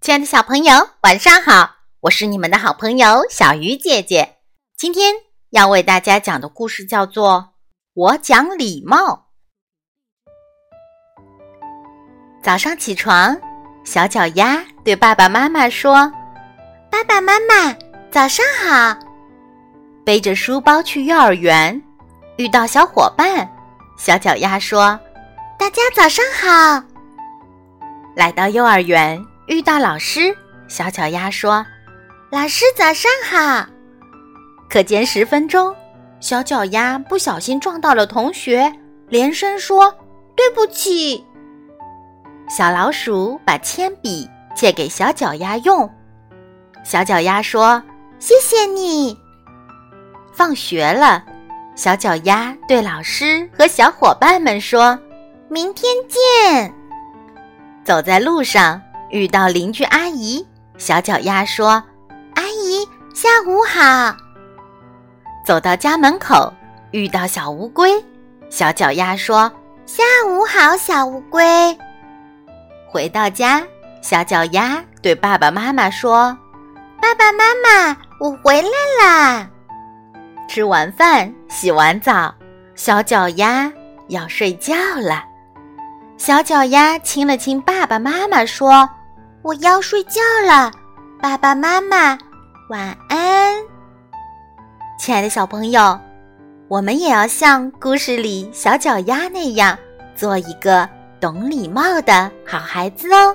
亲爱的小朋友，晚上好！我是你们的好朋友小鱼姐姐。今天要为大家讲的故事叫做《我讲礼貌》。早上起床，小脚丫对爸爸妈妈说：“爸爸妈妈，早上好！”背着书包去幼儿园，遇到小伙伴，小脚丫说：“大家早上好！”来到幼儿园。遇到老师，小脚丫说：“老师早上好。”课间十分钟，小脚丫不小心撞到了同学，连声说：“对不起。”小老鼠把铅笔借给小脚丫用，小脚丫说：“谢谢你。”放学了，小脚丫对老师和小伙伴们说：“明天见。”走在路上。遇到邻居阿姨，小脚丫说：“阿姨，下午好。”走到家门口，遇到小乌龟，小脚丫说：“下午好，小乌龟。”回到家，小脚丫对爸爸妈妈说：“爸爸妈妈，我回来啦。”吃完饭，洗完澡，小脚丫要睡觉了。小脚丫亲了亲爸爸妈妈，说。我要睡觉了，爸爸妈妈晚安。亲爱的小朋友，我们也要像故事里小脚丫那样，做一个懂礼貌的好孩子哦。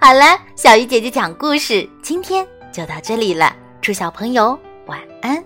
好了，小鱼姐姐讲故事，今天就到这里了，祝小朋友晚安。